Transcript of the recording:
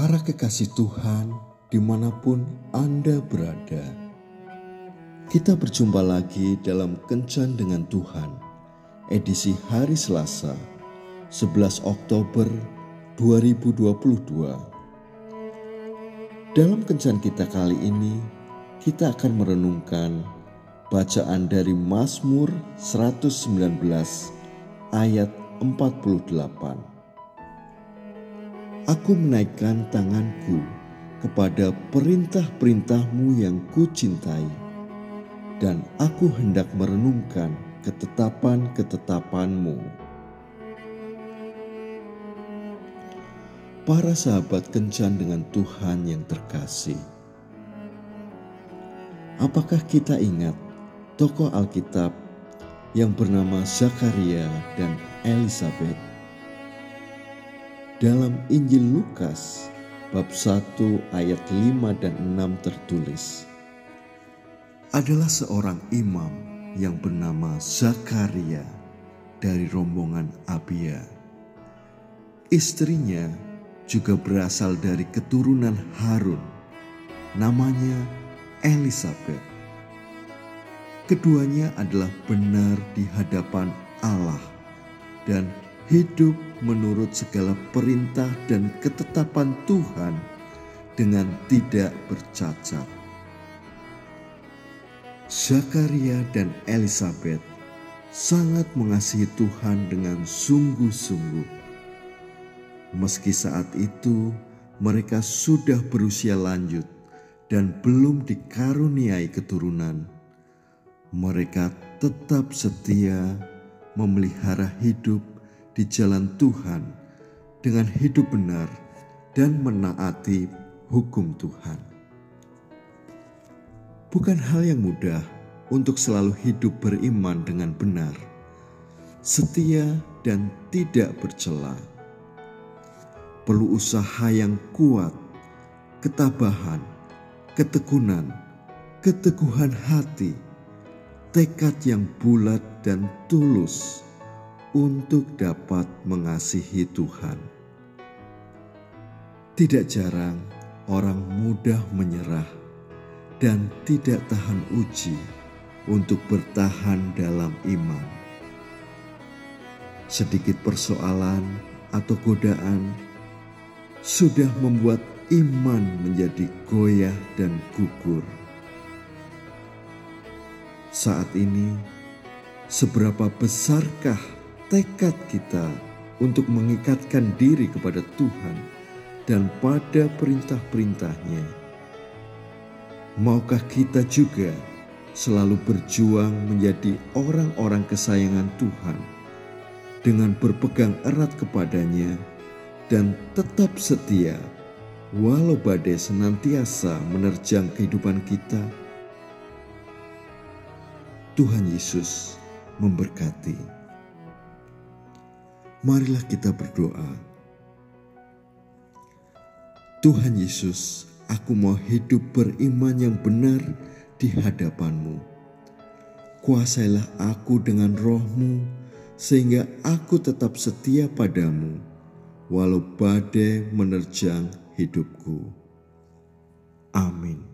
Para kekasih Tuhan, di mana pun Anda berada, kita berjumpa lagi dalam Kencan dengan Tuhan, edisi hari Selasa, 11 Oktober 2022. Dalam Kencan kita kali ini, kita akan merenungkan bacaan dari Mazmur 119 ayat 48. Aku menaikkan tanganku kepada perintah-perintahmu yang kucintai dan aku hendak merenungkan ketetapan-ketetapanmu. Para sahabat kencan dengan Tuhan yang terkasih. Apakah kita ingat tokoh Alkitab yang bernama Zakaria dan Elizabeth? Dalam Injil Lukas bab 1 ayat 5 dan 6 tertulis adalah seorang imam yang bernama Zakaria dari rombongan Abia. Istrinya juga berasal dari keturunan Harun. Namanya Elizabeth. Keduanya adalah benar di hadapan Allah dan hidup menurut segala perintah dan ketetapan Tuhan dengan tidak bercacat. Zakaria dan Elizabeth sangat mengasihi Tuhan dengan sungguh-sungguh. Meski saat itu mereka sudah berusia lanjut dan belum dikaruniai keturunan, mereka tetap setia memelihara hidup di jalan Tuhan dengan hidup benar dan menaati hukum Tuhan. Bukan hal yang mudah untuk selalu hidup beriman dengan benar, setia, dan tidak bercela. Perlu usaha yang kuat, ketabahan, ketekunan, keteguhan hati, tekad yang bulat dan tulus untuk dapat mengasihi Tuhan. Tidak jarang orang mudah menyerah dan tidak tahan uji untuk bertahan dalam iman. Sedikit persoalan atau godaan sudah membuat iman menjadi goyah dan gugur. Saat ini, seberapa besarkah tekad kita untuk mengikatkan diri kepada Tuhan dan pada perintah-perintahnya. Maukah kita juga selalu berjuang menjadi orang-orang kesayangan Tuhan dengan berpegang erat kepadanya dan tetap setia walau badai senantiasa menerjang kehidupan kita? Tuhan Yesus memberkati. Marilah kita berdoa. Tuhan Yesus, aku mau hidup beriman yang benar di hadapanmu. Kuasailah aku dengan rohmu, sehingga aku tetap setia padamu, walau badai menerjang hidupku. Amin.